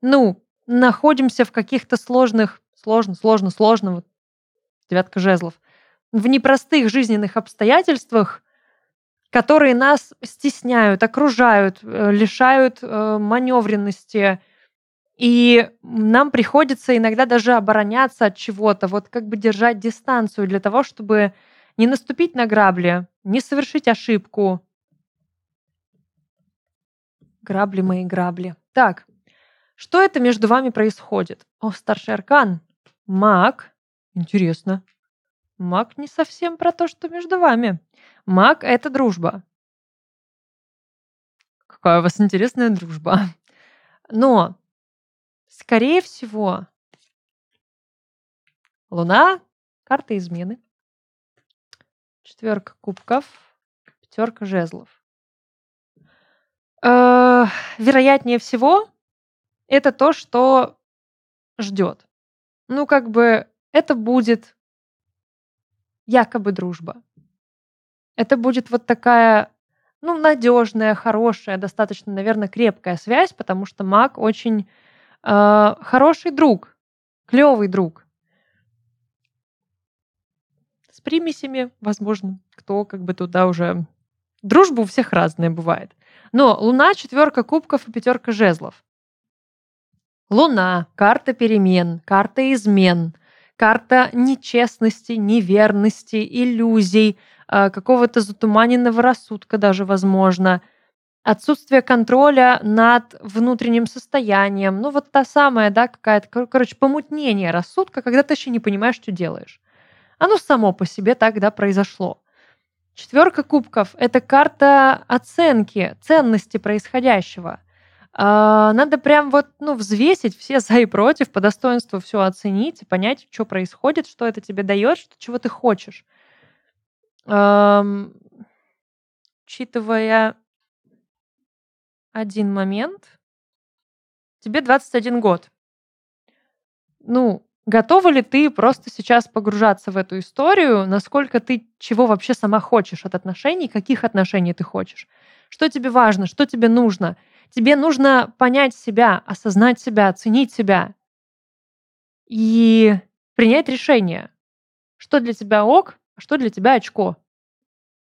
[SPEAKER 1] ну, находимся в каких-то сложных, сложно, сложно, сложно, вот девятка жезлов, в непростых жизненных обстоятельствах, которые нас стесняют, окружают, э, лишают э, маневренности, и нам приходится иногда даже обороняться от чего-то, вот как бы держать дистанцию для того, чтобы не наступить на грабли, не совершить ошибку. Грабли мои грабли. Так, что это между вами происходит? О, старший аркан. Маг. Интересно. Маг не совсем про то, что между вами. Маг — это дружба. Какая у вас интересная дружба. Но Скорее всего, Луна, карта измены, четверка кубков, пятерка жезлов. Э, вероятнее всего, это то, что ждет. Ну, как бы это будет якобы дружба. Это будет вот такая, ну, надежная, хорошая, достаточно, наверное, крепкая связь, потому что маг очень э, хороший друг, клевый друг. С примесями, возможно, кто как бы туда уже... Дружба у всех разная бывает. Но Луна, четверка кубков и пятерка жезлов. Луна, карта перемен, карта измен, карта нечестности, неверности, иллюзий, э, какого-то затуманенного рассудка даже, возможно – Отсутствие контроля над внутренним состоянием. Ну, вот та самая, да, какая-то, короче, помутнение рассудка, когда ты еще не понимаешь, что делаешь. Оно само по себе тогда произошло. Четверка кубков – это карта оценки, ценности происходящего. А, надо прям вот, ну, взвесить все за и против, по достоинству все оценить понять, что происходит, что это тебе дает, что, чего ты хочешь. Учитывая один момент. Тебе 21 год. Ну, готова ли ты просто сейчас погружаться в эту историю? Насколько ты чего вообще сама хочешь от отношений? Каких отношений ты хочешь? Что тебе важно? Что тебе нужно? Тебе нужно понять себя, осознать себя, оценить себя и принять решение, что для тебя ок, а что для тебя очко.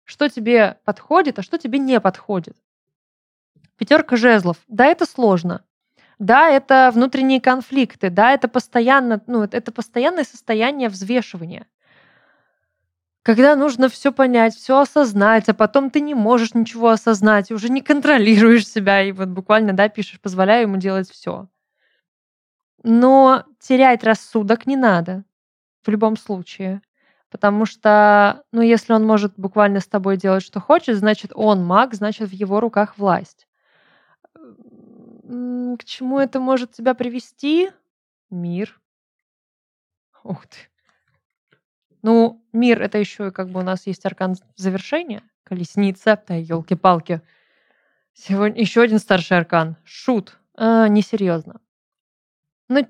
[SPEAKER 1] Что тебе подходит, а что тебе не подходит. Пятерка жезлов. Да, это сложно. Да, это внутренние конфликты. Да, это постоянно, ну, это постоянное состояние взвешивания. Когда нужно все понять, все осознать, а потом ты не можешь ничего осознать, уже не контролируешь себя, и вот буквально, да, пишешь, позволяю ему делать все. Но терять рассудок не надо в любом случае. Потому что, ну, если он может буквально с тобой делать, что хочет, значит, он маг, значит, в его руках власть. К чему это может тебя привести? Мир. Ух ты. Ну, мир это еще и как бы у нас есть аркан завершения. Колесница. Да, елки-палки. Сегодня еще один старший аркан. Шут. А, несерьезно. Ну,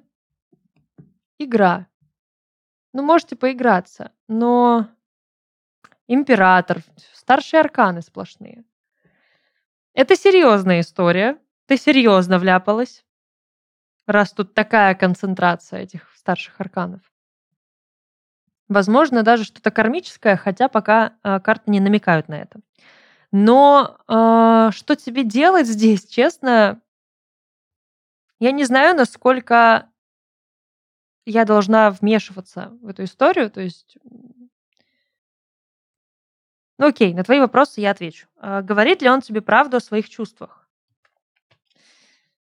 [SPEAKER 1] игра. Ну, можете поиграться, но император, старшие арканы сплошные. Это серьезная история. Ты серьезно вляпалась, раз тут такая концентрация этих старших арканов. Возможно, даже что-то кармическое, хотя пока э, карты не намекают на это. Но э, что тебе делать здесь, честно, я не знаю, насколько я должна вмешиваться в эту историю. То есть, ну окей, на твои вопросы я отвечу. Э, говорит ли он тебе правду о своих чувствах?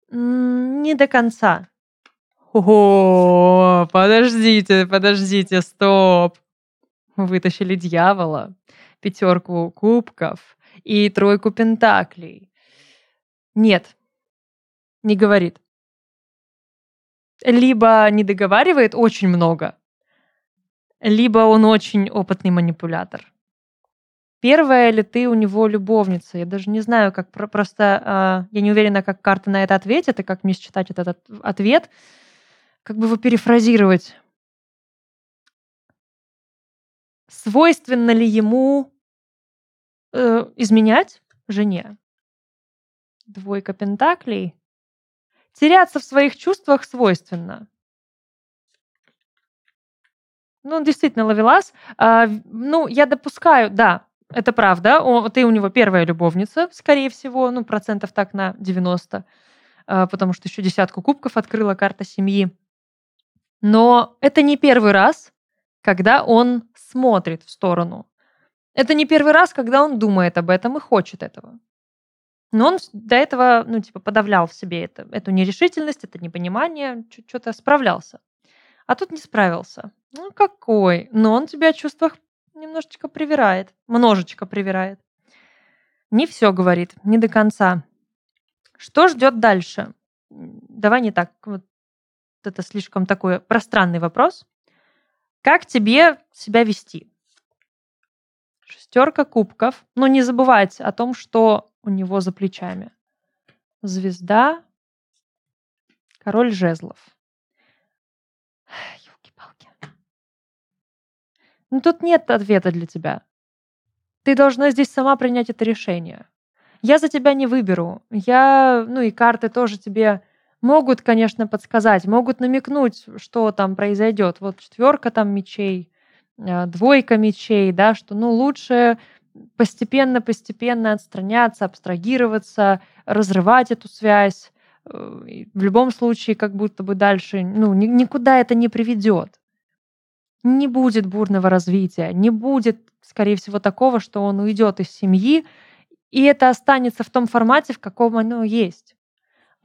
[SPEAKER 1] Не до конца. О, подождите, подождите, стоп. Вытащили дьявола, пятерку кубков и тройку пентаклей. Нет, не говорит. Либо не договаривает очень много, либо он очень опытный манипулятор. Первая ли ты у него любовница? Я даже не знаю, как просто э, я не уверена, как карта на это ответит и как мне считать этот ответ. Как бы его перефразировать? свойственно ли ему э, изменять жене? Двойка пентаклей. Теряться в своих чувствах свойственно. Ну, действительно, ловелас. А, ну, я допускаю, да, это правда. О, ты у него первая любовница, скорее всего, ну, процентов так на 90, а, потому что еще десятку кубков открыла карта семьи. Но это не первый раз, когда он смотрит в сторону. Это не первый раз, когда он думает об этом и хочет этого. Но он до этого, ну, типа, подавлял в себе это, эту нерешительность, это непонимание, что-то справлялся. А тут не справился. Ну, какой? Но он тебя о чувствах немножечко привирает. Множечко привирает. Не все говорит, не до конца. Что ждет дальше? Давай не так. Вот это слишком такой пространный вопрос. Как тебе себя вести? Шестерка кубков. Но не забывать о том, что у него за плечами. Звезда, король жезлов. Елки-палки. Ну тут нет ответа для тебя. Ты должна здесь сама принять это решение. Я за тебя не выберу. Я, ну и карты тоже тебе могут, конечно, подсказать, могут намекнуть, что там произойдет. Вот четверка там мечей, а, двойка мечей, да, что ну лучше постепенно-постепенно отстраняться, абстрагироваться, разрывать эту связь. Э, в любом случае, как будто бы дальше, ну, никуда это не приведет. Не будет бурного развития, не будет, скорее всего, такого, что он уйдет из семьи, и это останется в том формате, в каком оно есть.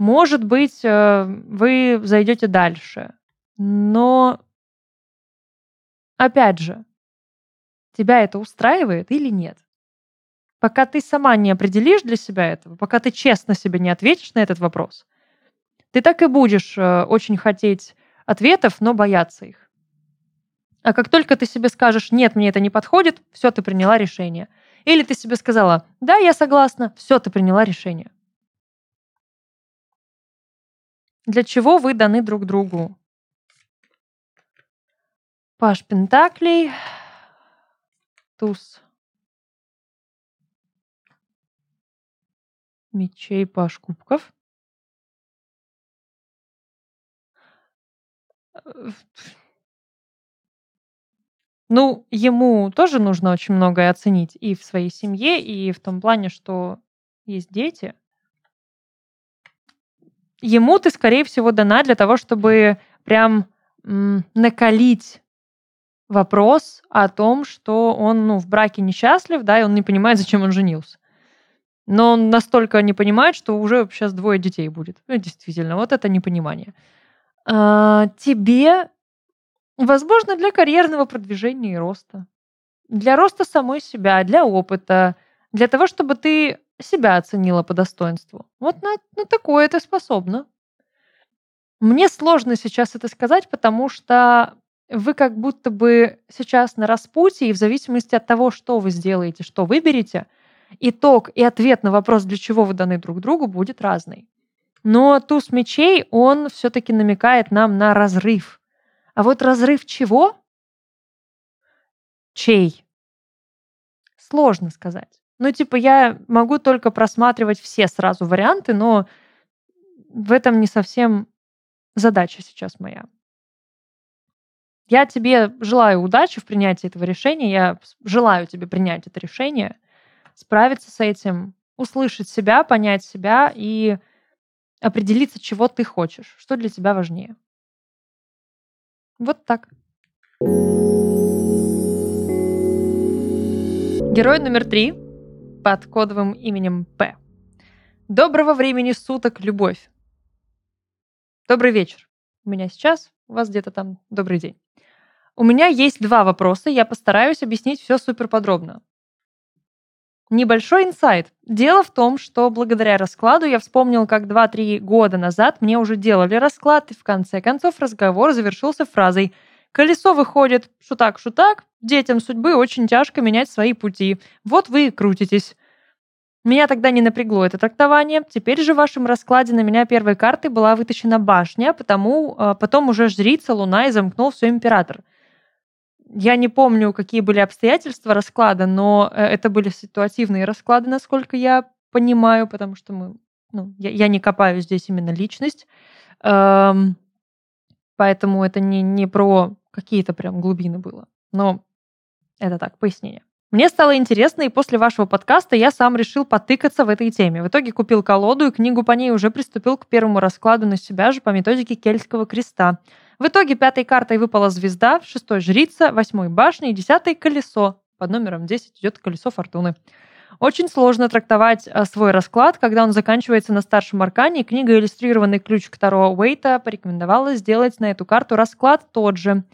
[SPEAKER 1] Может быть, э, вы зайдете дальше, но опять же, тебя это устраивает или нет? Пока ты сама не определишь для себя этого, пока ты честно себе не ответишь на этот вопрос, ты так и будешь э, очень хотеть ответов, но бояться их. А как только ты себе скажешь, нет, мне это не подходит, все, ты приняла решение. Или ты себе сказала, да, я согласна, все, ты приняла решение. Для чего вы даны друг другу? Паш Пентаклей, туз мечей, паш кубков. Ну, ему тоже нужно очень многое оценить и в своей семье, и в том плане, что есть дети. Ему ты, скорее всего, дана для того, чтобы прям накалить вопрос о том, что он ну, в браке несчастлив, да, и он не понимает, зачем он женился. Но он настолько не понимает, что уже сейчас двое детей будет. Ну, действительно, вот это непонимание. А, тебе, возможно, для карьерного продвижения и роста. Для роста самой себя, для опыта, для того, чтобы ты себя оценила по достоинству. Вот на, на такое ты способна. Мне сложно сейчас это сказать, потому что вы как будто бы сейчас на распутье, и в зависимости от того, что вы сделаете, что выберете, итог и ответ на вопрос, для чего вы даны друг другу, будет разный. Но туз мечей, он все-таки намекает нам на разрыв. А вот разрыв чего? Чей? Сложно сказать. Ну, типа, я могу только просматривать все сразу варианты, но в этом не совсем задача сейчас моя. Я тебе желаю удачи в принятии этого решения. Я желаю тебе принять это решение, справиться с этим, услышать себя, понять себя и определиться, чего ты хочешь, что для тебя важнее. Вот так. Герой номер три под кодовым именем П. Доброго времени суток, любовь. Добрый вечер. У меня сейчас, у вас где-то там добрый день. У меня есть два вопроса, я постараюсь объяснить все супер подробно. Небольшой инсайт. Дело в том, что благодаря раскладу я вспомнил, как 2-3 года назад мне уже делали расклад, и в конце концов разговор завершился фразой «Колесо выходит, шутак-шутак, детям судьбы очень тяжко менять свои пути. Вот вы и крутитесь». Меня тогда не напрягло это трактование. Теперь же в вашем раскладе на меня первой картой была вытащена башня, потому а, потом уже жрица, луна и замкнул все император. я не помню, какие были обстоятельства расклада, но э, это были ситуативные расклады, насколько я понимаю, потому что мы, ну, я, я не копаю здесь именно личность. Эм, поэтому это не, не про какие-то прям глубины было. Но это так, пояснение. Мне стало интересно, и после вашего подкаста я сам решил потыкаться в этой теме. В итоге купил колоду и книгу по ней уже приступил к первому раскладу на себя же по методике Кельтского креста. В итоге пятой картой выпала звезда, шестой жрица, восьмой башня и десятой колесо. Под номером 10 идет колесо фортуны. Очень сложно трактовать а, свой расклад, когда он заканчивается на старшем аркане. Книга «Иллюстрированный ключ второго Уэйта» порекомендовала сделать на эту карту расклад тот же –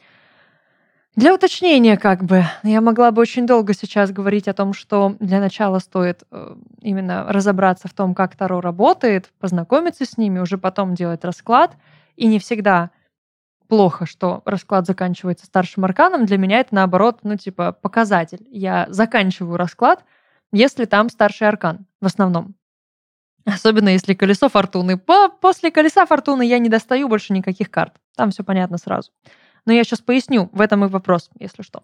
[SPEAKER 1] для уточнения, как бы, я могла бы очень долго сейчас говорить о том, что для начала стоит э, именно разобраться в том, как Таро работает, познакомиться с ними, уже потом делать расклад. И не всегда плохо, что расклад заканчивается старшим арканом. Для меня это, наоборот, ну, типа, показатель. Я заканчиваю расклад, если там старший аркан в основном. Особенно если колесо фортуны. По после колеса фортуны я не достаю больше никаких карт. Там все понятно сразу. Но я сейчас поясню, в этом и вопрос, если что.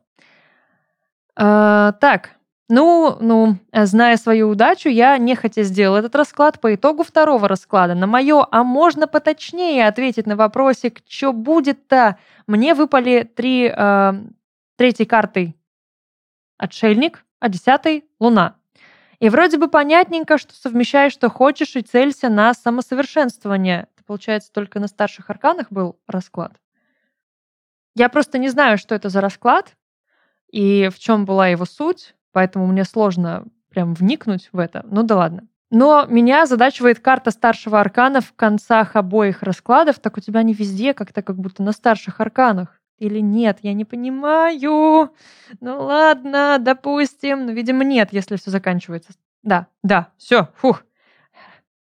[SPEAKER 1] А, так, ну, ну, зная свою удачу, я нехотя сделал этот расклад по итогу второго расклада. На мое, а можно поточнее ответить на вопросик, что будет-то? Мне выпали три, э, третьей картой отшельник, а десятой луна. И вроде бы понятненько, что совмещаешь, что хочешь, и целься на самосовершенствование. Это, получается, только на старших арканах был расклад. Я просто не знаю, что это за расклад и в чем была его суть, поэтому мне сложно прям вникнуть в это. Ну да ладно. Но меня задачивает карта старшего аркана в концах обоих раскладов. Так у тебя не везде как-то как будто на старших арканах. Или нет, я не понимаю. Ну ладно, допустим. Ну, видимо, нет, если все заканчивается. Да, да, все, фух.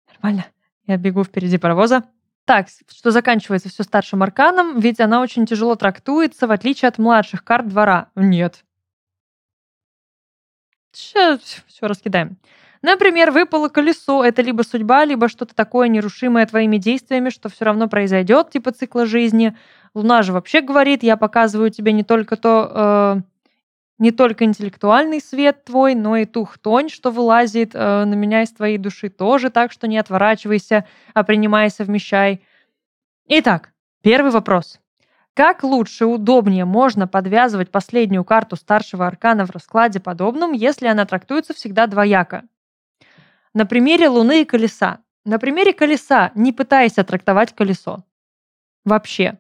[SPEAKER 1] Нормально. Я бегу впереди паровоза. Так, что заканчивается все старшим арканом, ведь она очень тяжело трактуется, в отличие от младших карт двора. Нет. Сейчас все раскидаем. Например, выпало колесо. Это либо судьба, либо что-то такое нерушимое твоими действиями, что все равно произойдет, типа цикла жизни. Луна же вообще говорит, я показываю тебе не только то, э, не только интеллектуальный свет твой, но и ту хтонь, что вылазит э, на меня из твоей души тоже, так что не отворачивайся, а принимай совмещай. Итак, первый вопрос. Как лучше, удобнее можно подвязывать последнюю карту старшего аркана в раскладе подобном, если она трактуется всегда двояко? На примере Луны и колеса. На примере колеса не пытайся трактовать колесо. Вообще.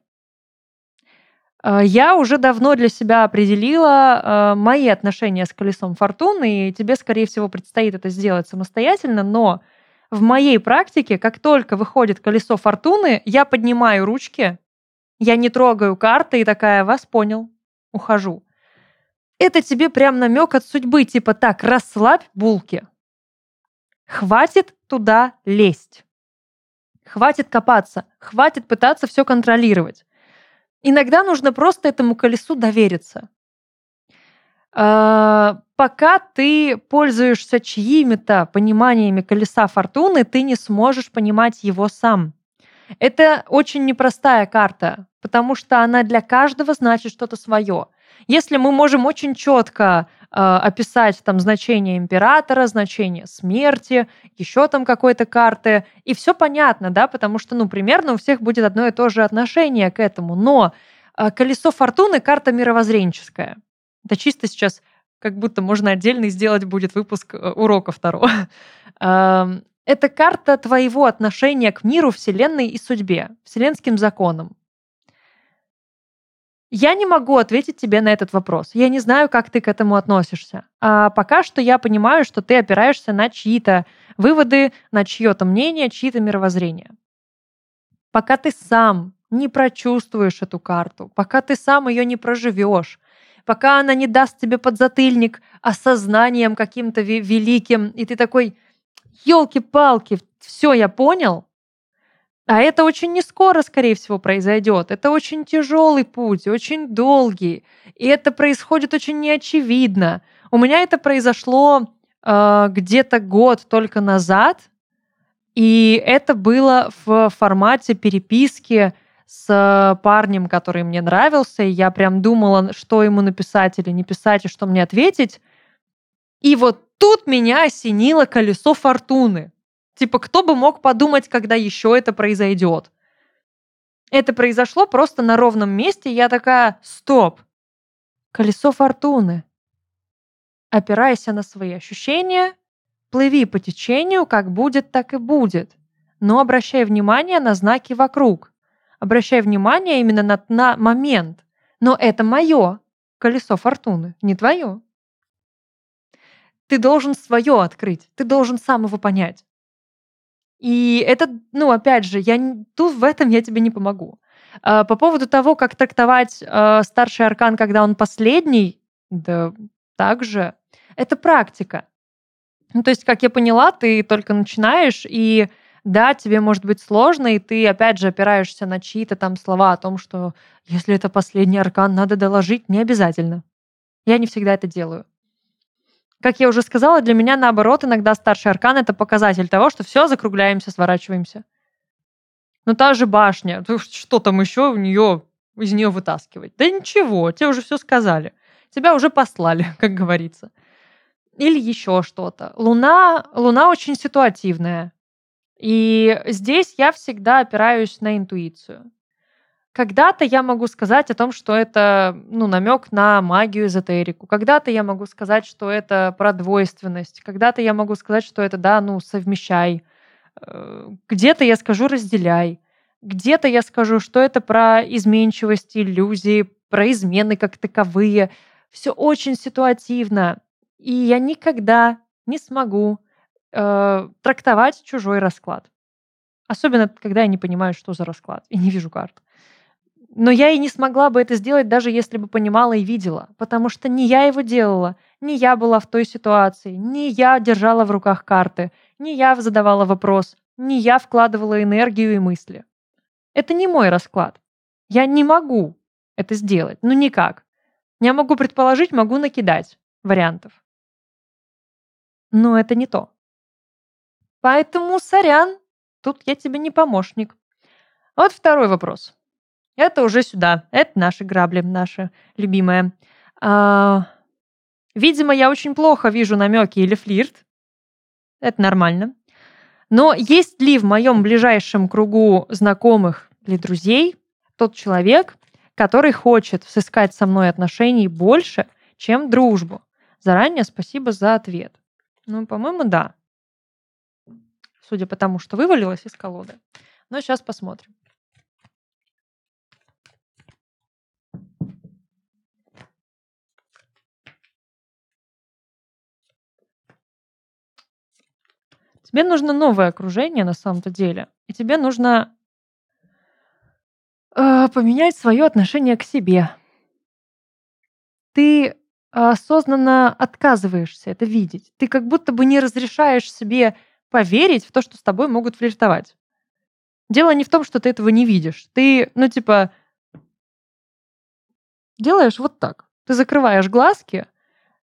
[SPEAKER 1] Э, я уже давно для себя определила э, мои отношения с колесом фортуны, и тебе, скорее всего, предстоит это сделать самостоятельно, но в моей практике, как только выходит колесо фортуны, я поднимаю ручки, я не трогаю карты и такая, вас понял, ухожу. Это тебе прям намек от судьбы, типа так, расслабь булки. Хватит туда лезть. Хватит копаться, хватит пытаться все контролировать. Иногда нужно просто этому колесу довериться. А, пока ты пользуешься чьими-то пониманиями колеса фортуны, ты не сможешь понимать его сам. Это очень непростая карта, потому что она для каждого значит что-то свое. Если мы можем очень четко описать там значение императора, значение смерти, еще там какой-то карты, и все понятно, да, потому что, ну, примерно у всех будет одно и то же отношение к этому, но э, колесо фортуны карта мировоззренческая. Это чисто сейчас как будто можно отдельный сделать будет выпуск э, урока второго. Это карта твоего отношения к миру, Вселенной и судьбе, вселенским законам. Я не могу ответить тебе на этот вопрос. Я не знаю, как ты к этому относишься. А пока что я понимаю, что ты опираешься на чьи-то выводы, на чье-то мнение, чьи-то мировоззрения. Пока ты сам не прочувствуешь эту карту, пока ты сам ее не проживешь, пока она не даст тебе подзатыльник осознанием каким-то великим, и ты такой, елки-палки, все, я понял, а это очень не скоро, скорее всего, произойдет. Это очень тяжелый путь, очень долгий. И это происходит очень неочевидно. У меня это произошло э, где-то год только назад. И это было в формате переписки с парнем, который мне нравился, и я прям думала, что ему написать или не писать, и что мне ответить. И вот тут меня осенило колесо фортуны. Типа, кто бы мог подумать, когда еще это произойдет? Это произошло просто на ровном месте, я такая, стоп, колесо фортуны. Опирайся на свои ощущения, плыви по течению, как будет, так и будет. Но обращай внимание на знаки вокруг. Обращай внимание именно на, на момент. Но это мое колесо фортуны, не твое. Ты должен свое открыть, ты должен сам его понять. И это, ну, опять же, я тут в этом я тебе не помогу. А, по поводу того, как трактовать э, старший аркан, когда он последний, да также это практика. Ну, то есть, как я поняла, ты только начинаешь, и да, тебе может быть сложно, и ты, опять же, опираешься на чьи-то там слова о том, что если это последний аркан, надо доложить, не обязательно. Я не всегда это делаю. Как я уже сказала, для меня, наоборот, иногда старший аркан — это показатель того, что все, закругляемся, сворачиваемся. Ну, та же башня, что там еще у нее, из нее вытаскивать? Да ничего, тебе уже все сказали. Тебя уже послали, как говорится или еще что-то. Луна, Луна очень ситуативная. И здесь я всегда опираюсь на интуицию. Когда-то я могу сказать о том, что это ну, намек на магию, эзотерику. Когда-то я могу сказать, что это про двойственность. Когда-то я могу сказать, что это, да, ну, совмещай. Э, где-то я скажу разделяй. Где-то я скажу, что это про изменчивость, иллюзии, про измены как таковые. Все очень ситуативно. И я никогда не смогу э, трактовать чужой расклад. Особенно, когда я не понимаю, что за расклад, и не вижу карт. Но я и не смогла бы это сделать, даже если бы понимала и видела, потому что не я его делала, не я была в той ситуации, не я держала в руках карты, не я задавала вопрос, не я вкладывала энергию и мысли. Это не мой расклад. Я не могу это сделать, ну никак. Я могу предположить, могу накидать вариантов но это не то. Поэтому, сорян, тут я тебе не помощник. Вот второй вопрос. Это уже сюда. Это наши грабли, наши любимые. А, видимо, я очень плохо вижу намеки или флирт. Это нормально. Но есть ли в моем ближайшем кругу знакомых или друзей тот человек, который хочет сыскать со мной отношений больше, чем дружбу? Заранее спасибо за ответ. Ну, по-моему, да. Судя по тому, что вывалилось из колоды. Но сейчас посмотрим. Тебе нужно новое окружение на самом-то деле. И тебе нужно э, поменять свое отношение к себе. Ты осознанно отказываешься это видеть. Ты как будто бы не разрешаешь себе поверить в то, что с тобой могут флиртовать. Дело не в том, что ты этого не видишь. Ты, ну, типа, делаешь вот так. Ты закрываешь глазки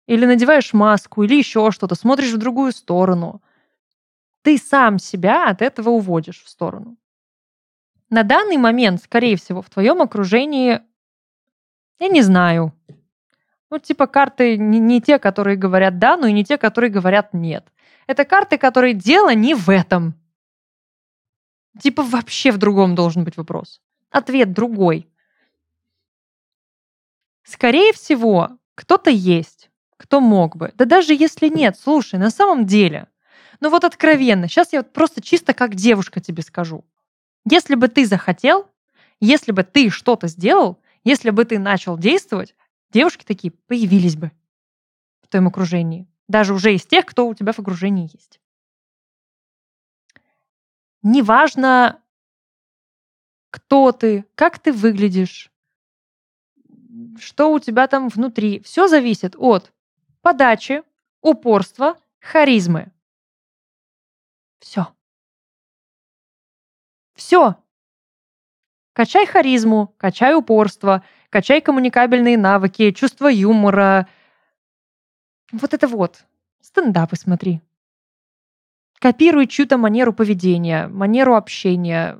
[SPEAKER 1] или надеваешь маску, или еще что-то, смотришь в другую сторону. Ты сам себя от этого уводишь в сторону. На данный момент, скорее всего, в твоем окружении, я не знаю, ну, типа карты не, не те, которые говорят да, но и не те, которые говорят нет. Это карты, которые дело не в этом. Типа вообще в другом должен быть вопрос. Ответ другой. Скорее всего, кто-то есть, кто мог бы. Да даже если нет, слушай, на самом деле, ну вот откровенно, сейчас я вот просто чисто как девушка тебе скажу. Если бы ты захотел, если бы ты что-то сделал, если бы ты начал действовать, девушки такие появились бы в твоем окружении. Даже уже из тех, кто у тебя в окружении есть. Неважно, кто ты, как ты выглядишь, что у тебя там внутри. Все зависит от подачи, упорства, харизмы. Все. Все. Качай харизму, качай упорство, качай коммуникабельные навыки, чувство юмора. Вот это вот. Стендапы смотри. Копируй чью-то манеру поведения, манеру общения.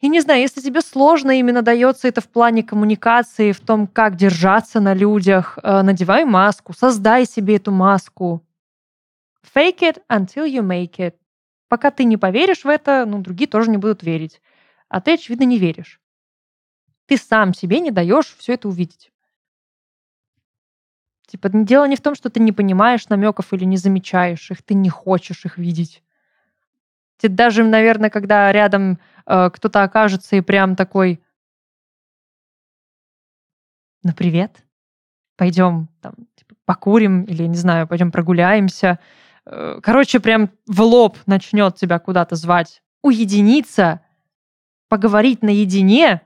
[SPEAKER 1] И не знаю, если тебе сложно именно дается это в плане коммуникации, в том, как держаться на людях, э, надевай маску, создай себе эту маску. Fake it until you make it. Пока ты не поверишь в это, ну, другие тоже не будут верить. А ты, очевидно, не веришь. Ты сам себе не даешь все это увидеть. Типа, дело не в том, что ты не понимаешь намеков или не замечаешь их, ты не хочешь их видеть. Ты даже, наверное, когда рядом э, кто-то окажется и прям такой, ну привет, пойдем там типа, покурим или не знаю, пойдем прогуляемся. Э, короче, прям в лоб начнет тебя куда-то звать, уединиться, поговорить наедине.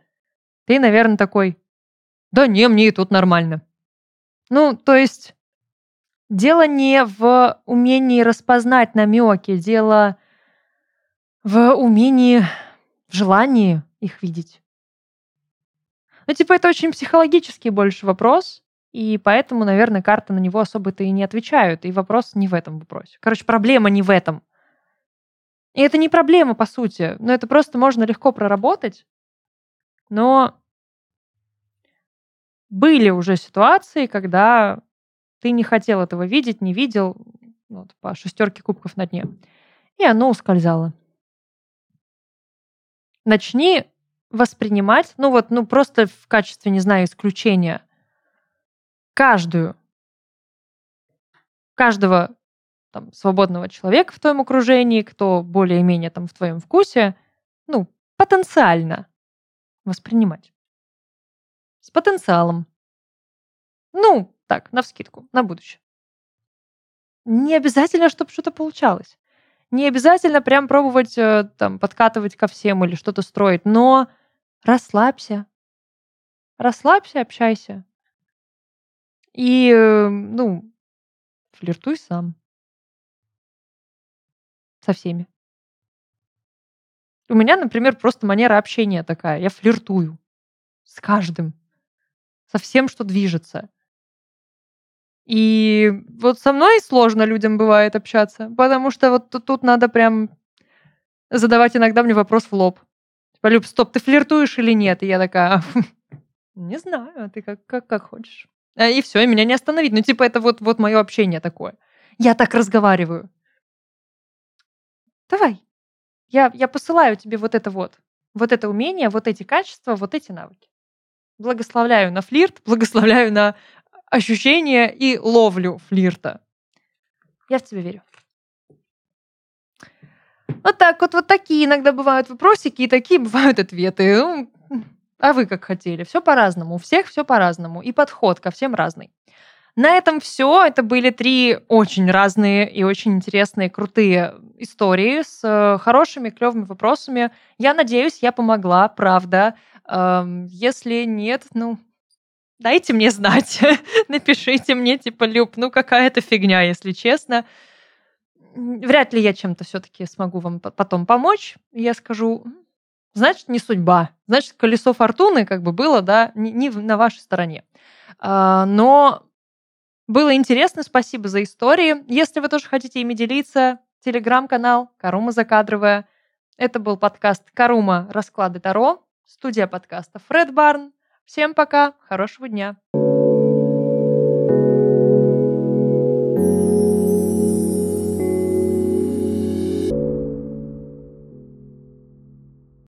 [SPEAKER 1] Ты, наверное, такой, да не, мне и тут нормально. Ну, то есть дело не в умении распознать намеки, дело в умении, в желании их видеть. Ну, типа, это очень психологический больше вопрос, и поэтому, наверное, карты на него особо-то и не отвечают. И вопрос не в этом вопросе. Короче, проблема не в этом. И это не проблема, по сути. Но это просто можно легко проработать. Но были уже ситуации, когда ты не хотел этого видеть, не видел, вот, по шестерке кубков на дне, и оно ускользало. Начни воспринимать, ну вот, ну просто в качестве, не знаю, исключения, каждую, каждого там, свободного человека в твоем окружении, кто более-менее там в твоем вкусе, ну, потенциально воспринимать с потенциалом. Ну, так, на вскидку, на будущее. Не обязательно, чтобы что-то получалось. Не обязательно прям пробовать э, там подкатывать ко всем или что-то строить, но расслабься. Расслабься, общайся. И, э, ну, флиртуй сам. Со всеми. У меня, например, просто манера общения такая. Я флиртую с каждым со всем, что движется. И вот со мной сложно людям бывает общаться, потому что вот тут, надо прям задавать иногда мне вопрос в лоб. Типа, Люб, стоп, ты флиртуешь или нет? И я такая, не знаю, а ты как, как, как хочешь. А, и все, меня не остановить. Ну, типа, это вот, вот мое общение такое. Я так разговариваю. Давай. Я, я посылаю тебе вот это вот. Вот это умение, вот эти качества, вот эти навыки благословляю на флирт, благословляю на ощущение и ловлю флирта. Я в тебя верю. Вот так вот, вот такие иногда бывают вопросики, и такие бывают ответы. Ну, а вы как хотели? Все по-разному. У всех все по-разному. И подход ко всем разный. На этом все. Это были три очень разные и очень интересные, крутые истории с э, хорошими, клевыми вопросами. Я надеюсь, я помогла, правда. Если нет, ну, дайте мне знать. Напишите мне, типа, Люб, ну какая-то фигня, если честно. Вряд ли я чем-то все-таки смогу вам потом помочь. Я скажу, значит, не судьба. Значит, колесо фортуны как бы было, да, не, не на вашей стороне. А, но было интересно, спасибо за истории. Если вы тоже хотите ими делиться, телеграм-канал Карума Закадровая. Это был подкаст Карума Расклады Таро. Студия подкаста Фред Барн. Всем пока, хорошего дня.